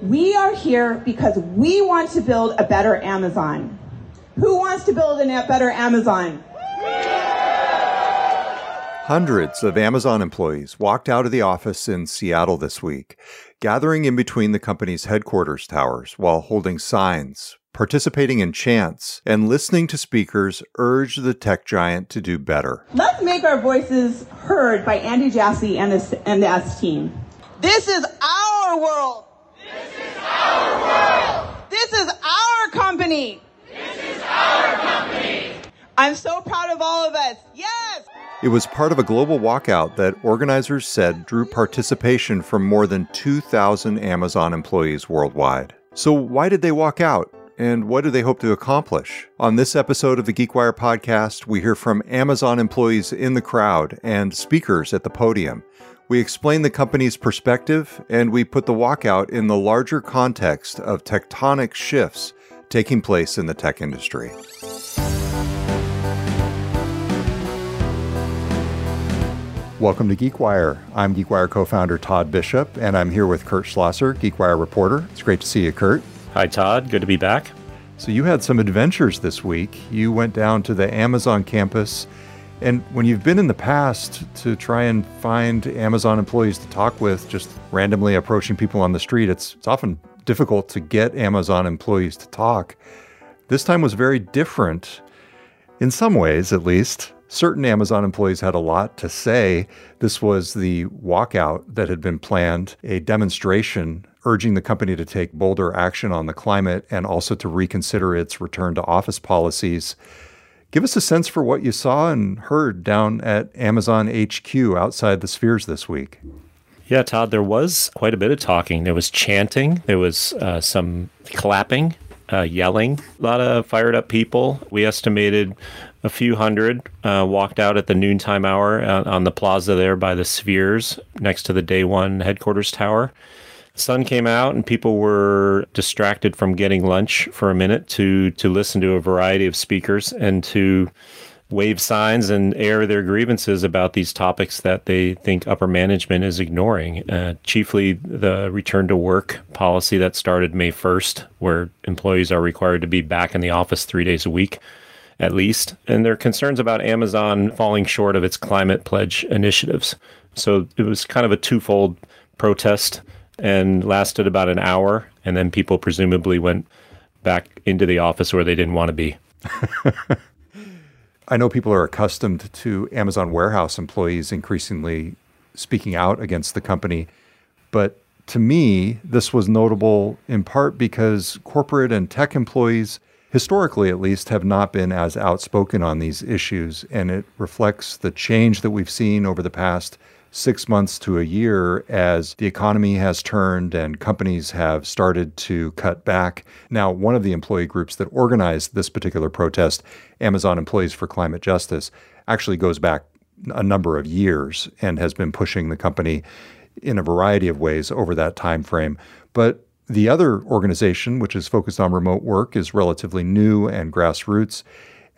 We are here because we want to build a better Amazon. Who wants to build a better Amazon? Hundreds of Amazon employees walked out of the office in Seattle this week, gathering in between the company's headquarters towers while holding signs, participating in chants, and listening to speakers urge the tech giant to do better. Let's make our voices heard by Andy Jassy and, the and the S team. This is our world. This is our world. This is our company. This is our company. I'm so proud of all of us. Yes. It was part of a global walkout that organizers said drew participation from more than 2,000 Amazon employees worldwide. So, why did they walk out? And what do they hope to accomplish? On this episode of the GeekWire podcast, we hear from Amazon employees in the crowd and speakers at the podium. We explain the company's perspective and we put the walkout in the larger context of tectonic shifts taking place in the tech industry. Welcome to GeekWire. I'm GeekWire co founder Todd Bishop, and I'm here with Kurt Schlosser, GeekWire reporter. It's great to see you, Kurt. Hi, Todd. Good to be back. So, you had some adventures this week. You went down to the Amazon campus, and when you've been in the past to try and find Amazon employees to talk with, just randomly approaching people on the street, it's, it's often difficult to get Amazon employees to talk. This time was very different, in some ways at least. Certain Amazon employees had a lot to say. This was the walkout that had been planned, a demonstration urging the company to take bolder action on the climate and also to reconsider its return to office policies. Give us a sense for what you saw and heard down at Amazon HQ outside the spheres this week. Yeah, Todd, there was quite a bit of talking. There was chanting, there was uh, some clapping, uh, yelling, a lot of fired up people. We estimated a few hundred uh, walked out at the noontime hour uh, on the plaza there by the Spheres next to the Day One headquarters tower. Sun came out and people were distracted from getting lunch for a minute to to listen to a variety of speakers and to wave signs and air their grievances about these topics that they think upper management is ignoring. Uh, chiefly the return to work policy that started May 1st, where employees are required to be back in the office three days a week at least, and their concerns about Amazon falling short of its climate pledge initiatives. So it was kind of a twofold protest and lasted about an hour, and then people presumably went back into the office where they didn't want to be. I know people are accustomed to Amazon warehouse employees increasingly speaking out against the company, but to me, this was notable in part because corporate and tech employees historically at least, have not been as outspoken on these issues. And it reflects the change that we've seen over the past six months to a year as the economy has turned and companies have started to cut back. Now, one of the employee groups that organized this particular protest, Amazon Employees for Climate Justice, actually goes back a number of years and has been pushing the company in a variety of ways over that time frame. But the other organization, which is focused on remote work, is relatively new and grassroots.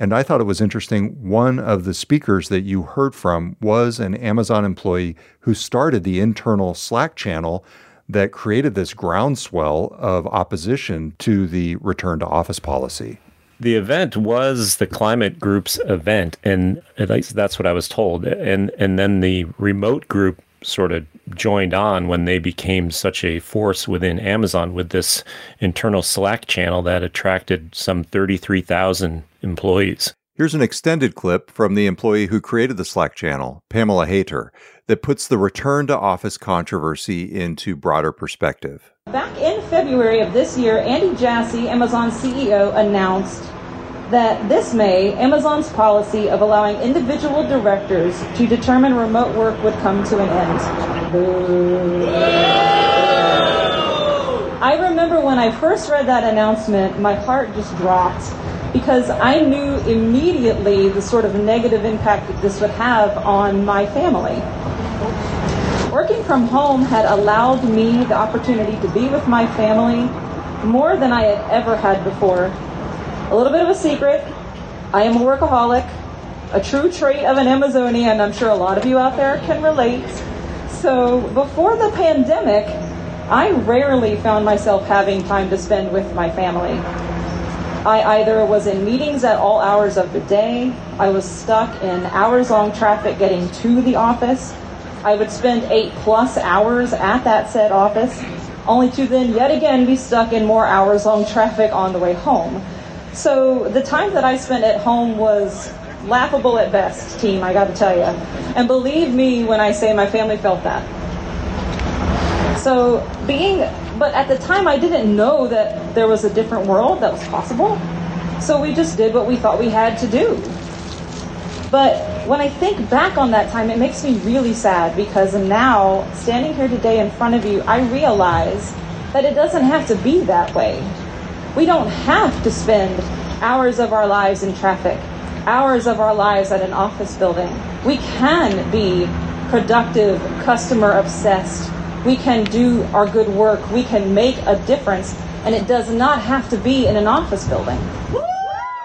And I thought it was interesting. One of the speakers that you heard from was an Amazon employee who started the internal Slack channel that created this groundswell of opposition to the return to office policy. The event was the climate group's event, and at least that's what I was told. And and then the remote group sort of joined on when they became such a force within Amazon with this internal Slack channel that attracted some 33,000 employees. Here's an extended clip from the employee who created the Slack channel, Pamela Hayter, that puts the return to office controversy into broader perspective. Back in February of this year, Andy Jassy, Amazon CEO, announced that this May, Amazon's policy of allowing individual directors to determine remote work would come to an end. I remember when I first read that announcement, my heart just dropped because I knew immediately the sort of negative impact that this would have on my family. Working from home had allowed me the opportunity to be with my family more than I had ever had before a little bit of a secret. I am a workaholic, a true trait of an Amazonian, I'm sure a lot of you out there can relate. So before the pandemic, I rarely found myself having time to spend with my family. I either was in meetings at all hours of the day, I was stuck in hours long traffic getting to the office, I would spend eight plus hours at that said office, only to then yet again be stuck in more hours long traffic on the way home. So the time that I spent at home was laughable at best, team, I gotta tell you. And believe me when I say my family felt that. So being, but at the time I didn't know that there was a different world that was possible. So we just did what we thought we had to do. But when I think back on that time, it makes me really sad because now, standing here today in front of you, I realize that it doesn't have to be that way. We don't have to spend hours of our lives in traffic, hours of our lives at an office building. We can be productive, customer obsessed. We can do our good work. We can make a difference. And it does not have to be in an office building.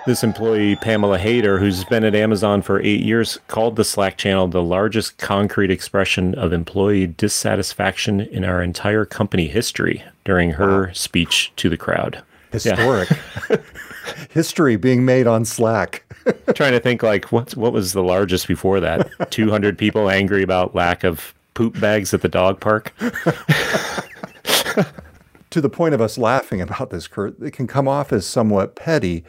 This employee, Pamela Hayter, who's been at Amazon for eight years, called the Slack channel the largest concrete expression of employee dissatisfaction in our entire company history during her speech to the crowd. Historic. Yeah. History being made on Slack. Trying to think like what what was the largest before that? 200 people angry about lack of poop bags at the dog park. to the point of us laughing about this, Kurt, it can come off as somewhat petty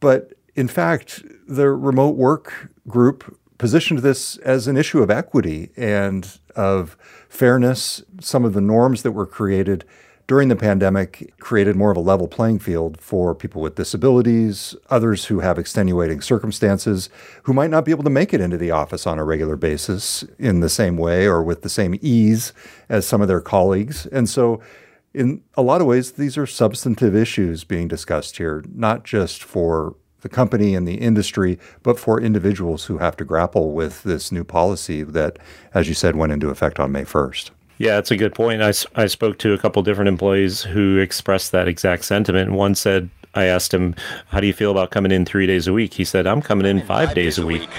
but in fact, the remote work group positioned this as an issue of equity and of fairness. Some of the norms that were created during the pandemic created more of a level playing field for people with disabilities, others who have extenuating circumstances, who might not be able to make it into the office on a regular basis in the same way or with the same ease as some of their colleagues. And so in a lot of ways, these are substantive issues being discussed here, not just for the company and the industry, but for individuals who have to grapple with this new policy that, as you said, went into effect on May 1st. Yeah, that's a good point. I, I spoke to a couple different employees who expressed that exact sentiment. One said, I asked him, How do you feel about coming in three days a week? He said, I'm coming in five, five days, days, a week. week.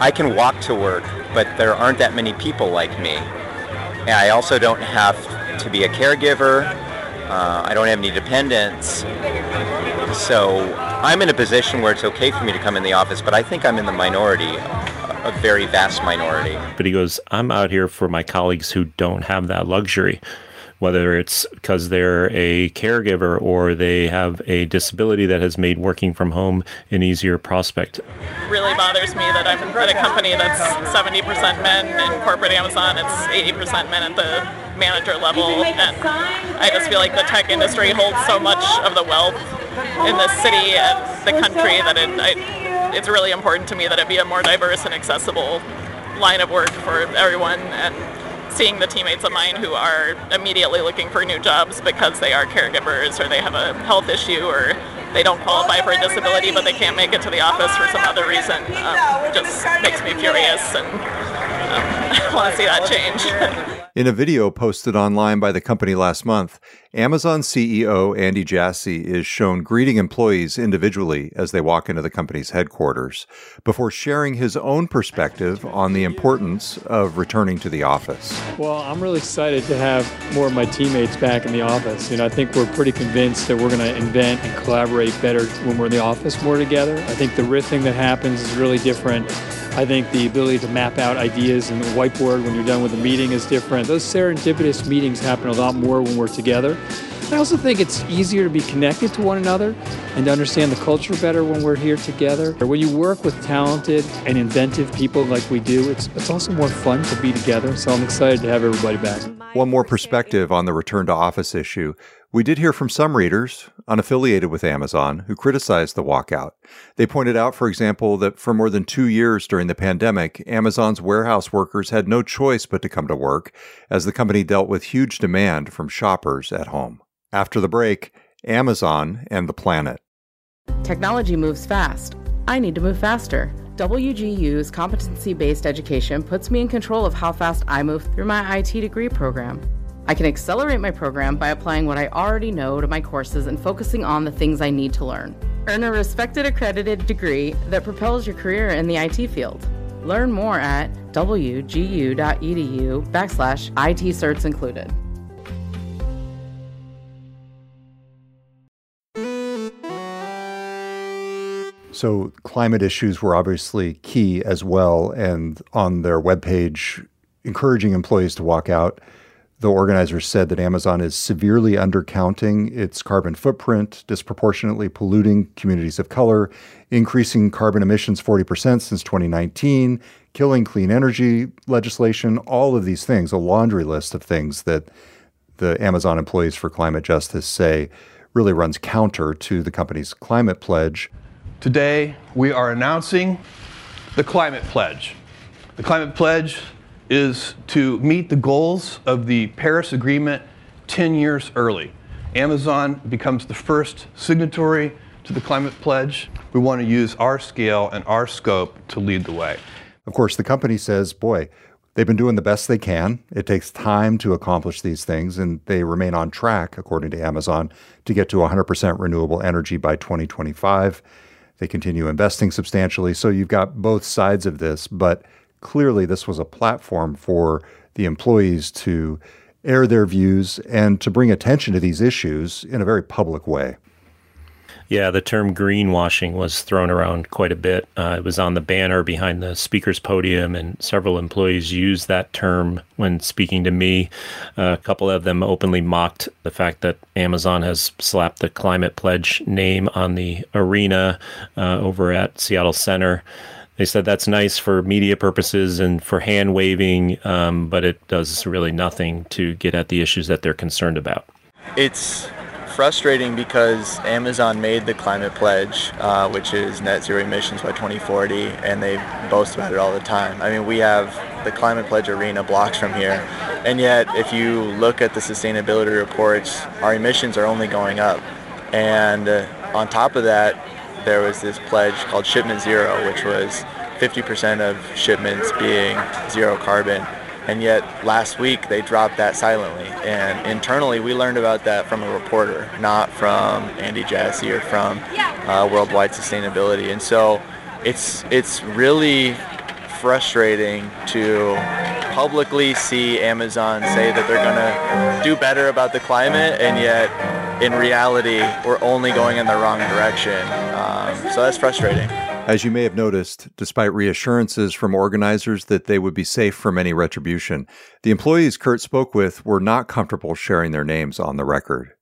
I can walk to work, but there aren't that many people like me. And I also don't have to be a caregiver. Uh, I don't have any dependents. So I'm in a position where it's okay for me to come in the office, but I think I'm in the minority, a very vast minority. But he goes, I'm out here for my colleagues who don't have that luxury whether it's because they're a caregiver or they have a disability that has made working from home an easier prospect. It Really bothers me that I'm at a company that's 70% men in corporate Amazon, it's 80% men at the manager level, and I just feel like the tech industry holds so much of the wealth in the city and the country that it, I, it's really important to me that it be a more diverse and accessible line of work for everyone and seeing the teammates of mine who are immediately looking for new jobs because they are caregivers or they have a health issue or they don't qualify for a disability but they can't make it to the office for some other reason um, just makes me furious and I want to see that change. In a video posted online by the company last month, Amazon CEO Andy Jassy is shown greeting employees individually as they walk into the company's headquarters before sharing his own perspective on the importance of returning to the office. Well, I'm really excited to have more of my teammates back in the office. You know, I think we're pretty convinced that we're going to invent and collaborate better when we're in the office more together. I think the riffing that happens is really different I think the ability to map out ideas the whiteboard when you're done with a meeting is different. Those serendipitous meetings happen a lot more when we're together. I also think it's easier to be connected to one another and to understand the culture better when we're here together. When you work with talented and inventive people like we do, it's, it's also more fun to be together. So I'm excited to have everybody back. One more perspective on the return to office issue. We did hear from some readers, unaffiliated with Amazon, who criticized the walkout. They pointed out, for example, that for more than two years during the pandemic, Amazon's warehouse workers had no choice but to come to work as the company dealt with huge demand from shoppers at home. After the break, Amazon and the planet. Technology moves fast. I need to move faster. WGU's competency based education puts me in control of how fast I move through my IT degree program. I can accelerate my program by applying what I already know to my courses and focusing on the things I need to learn. Earn a respected accredited degree that propels your career in the IT field. Learn more at wgu.edu backslash IT certs included. So climate issues were obviously key as well, and on their webpage, encouraging employees to walk out the organizers said that Amazon is severely undercounting its carbon footprint, disproportionately polluting communities of color, increasing carbon emissions 40% since 2019, killing clean energy legislation, all of these things, a laundry list of things that the Amazon Employees for Climate Justice say really runs counter to the company's climate pledge. Today, we are announcing the Climate Pledge. The Climate Pledge is to meet the goals of the Paris Agreement 10 years early. Amazon becomes the first signatory to the Climate Pledge. We want to use our scale and our scope to lead the way. Of course, the company says, boy, they've been doing the best they can. It takes time to accomplish these things, and they remain on track, according to Amazon, to get to 100% renewable energy by 2025. They continue investing substantially. So you've got both sides of this, but clearly this was a platform for the employees to air their views and to bring attention to these issues in a very public way. Yeah, the term greenwashing was thrown around quite a bit. Uh, it was on the banner behind the speaker's podium, and several employees used that term when speaking to me. Uh, a couple of them openly mocked the fact that Amazon has slapped the Climate Pledge name on the arena uh, over at Seattle Center. They said that's nice for media purposes and for hand waving, um, but it does really nothing to get at the issues that they're concerned about. It's frustrating because Amazon made the climate pledge, uh, which is net zero emissions by 2040, and they boast about it all the time. I mean, we have the climate pledge arena blocks from here, and yet if you look at the sustainability reports, our emissions are only going up. And uh, on top of that, there was this pledge called Shipment Zero, which was 50% of shipments being zero carbon and yet last week they dropped that silently. And internally we learned about that from a reporter, not from Andy Jassy or from uh, Worldwide Sustainability. And so it's it's really frustrating to publicly see Amazon say that they're going to do better about the climate, and yet in reality we're only going in the wrong direction. Um, so that's frustrating. As you may have noticed, despite reassurances from organizers that they would be safe from any retribution, the employees Kurt spoke with were not comfortable sharing their names on the record.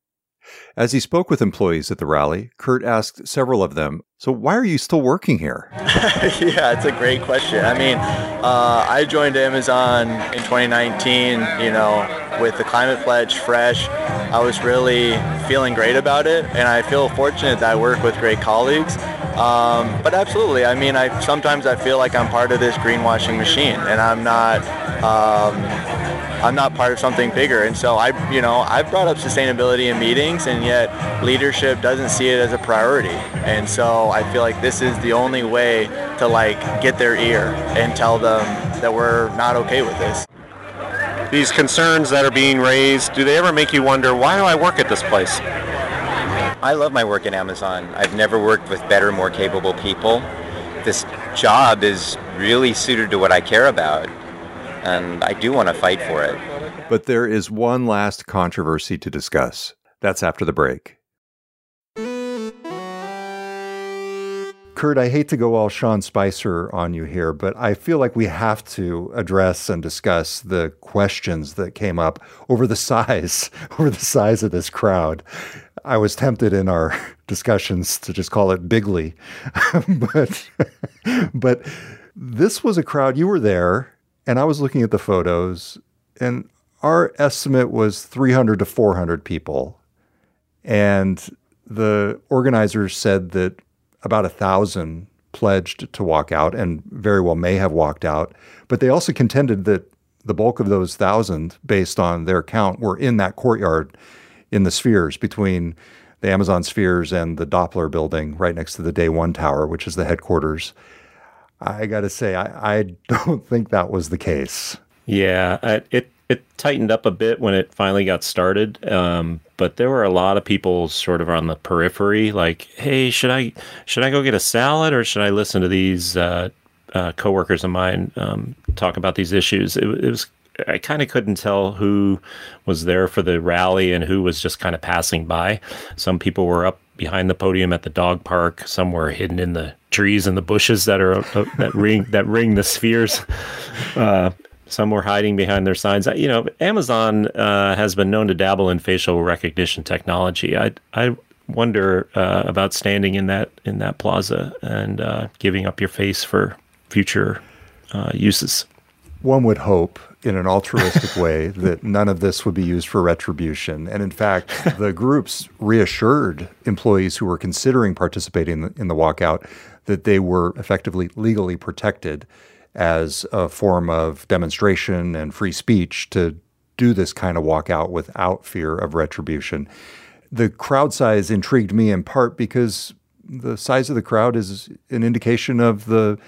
As he spoke with employees at the rally, Kurt asked several of them, So, why are you still working here? yeah, it's a great question. I mean, uh, I joined Amazon in 2019, you know, with the climate pledge fresh. I was really feeling great about it, and I feel fortunate that I work with great colleagues. Um, but absolutely, I mean, I sometimes I feel like I'm part of this greenwashing machine, and I'm not. Um, I'm not part of something bigger, and so I, you know, I've brought up sustainability in meetings, and yet leadership doesn't see it as a priority, and so I feel like this is the only way to like get their ear and tell them that we're not okay with this. These concerns that are being raised, do they ever make you wonder why do I work at this place? I love my work at Amazon. I've never worked with better, more capable people. This job is really suited to what I care about, and I do want to fight for it. But there is one last controversy to discuss. That's after the break. Kurt, I hate to go all Sean Spicer on you here, but I feel like we have to address and discuss the questions that came up over the size, over the size of this crowd. I was tempted in our discussions to just call it bigly, but but this was a crowd. You were there, and I was looking at the photos, and our estimate was 300 to 400 people, and the organizers said that about a thousand pledged to walk out, and very well may have walked out. But they also contended that the bulk of those thousand, based on their count, were in that courtyard in the spheres between the Amazon spheres and the Doppler building right next to the Day One Tower, which is the headquarters. I got to say, I, I, don't think that was the case. Yeah, it it tightened up a bit when it finally got started, um, but there were a lot of people sort of on the periphery, like, "Hey, should I should I go get a salad or should I listen to these uh, uh, coworkers of mine um, talk about these issues?" It, it was I kind of couldn't tell who was there for the rally and who was just kind of passing by. Some people were up behind the podium at the dog park. Some were hidden in the trees and the bushes that are uh, that ring that ring the spheres. Uh, some were hiding behind their signs. You know, Amazon uh, has been known to dabble in facial recognition technology. I I wonder uh, about standing in that in that plaza and uh, giving up your face for future uh, uses. One would hope, in an altruistic way, that none of this would be used for retribution. And in fact, the groups reassured employees who were considering participating in the, in the walkout that they were effectively legally protected as a form of demonstration and free speech to do this kind of walkout without fear of retribution. The crowd size intrigued me in part because the size of the crowd is an indication of the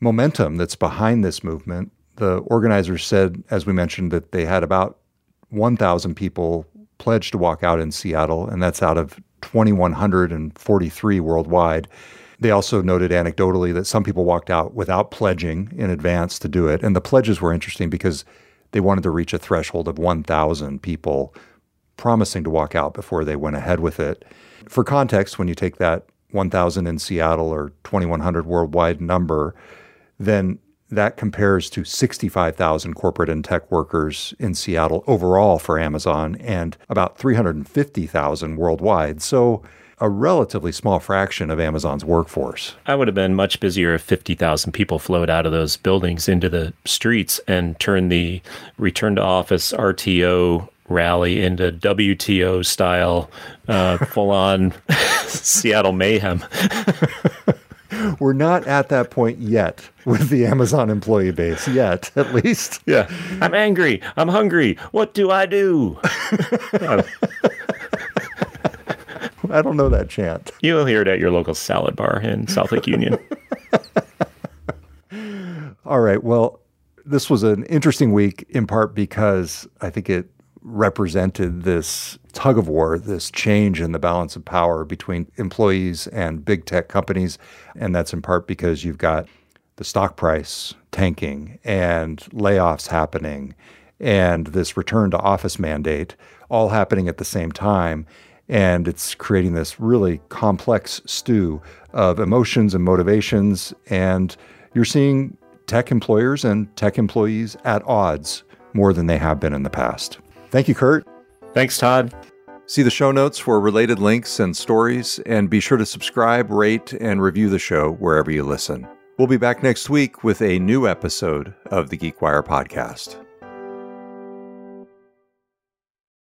momentum that's behind this movement. The organizers said, as we mentioned, that they had about 1,000 people pledged to walk out in Seattle, and that's out of 2,143 worldwide. They also noted anecdotally that some people walked out without pledging in advance to do it. And the pledges were interesting because they wanted to reach a threshold of 1,000 people promising to walk out before they went ahead with it. For context, when you take that 1,000 in Seattle or 2,100 worldwide number, then that compares to 65,000 corporate and tech workers in Seattle overall for Amazon and about 350,000 worldwide. So a relatively small fraction of Amazon's workforce. I would have been much busier if 50,000 people flowed out of those buildings into the streets and turned the return to office RTO rally into WTO style, uh, full on Seattle mayhem. We're not at that point yet with the Amazon employee base, yet, at least. Yeah. I'm angry. I'm hungry. What do I do? I don't know that chant. You'll hear it at your local salad bar in South Lake Union. All right. Well, this was an interesting week in part because I think it represented this tug of war, this change in the balance of power between employees and big tech companies. And that's in part because you've got the stock price tanking and layoffs happening and this return to office mandate all happening at the same time. And it's creating this really complex stew of emotions and motivations. And you're seeing tech employers and tech employees at odds more than they have been in the past. Thank you, Kurt. Thanks, Todd. See the show notes for related links and stories, and be sure to subscribe, rate, and review the show wherever you listen. We'll be back next week with a new episode of the GeekWire podcast.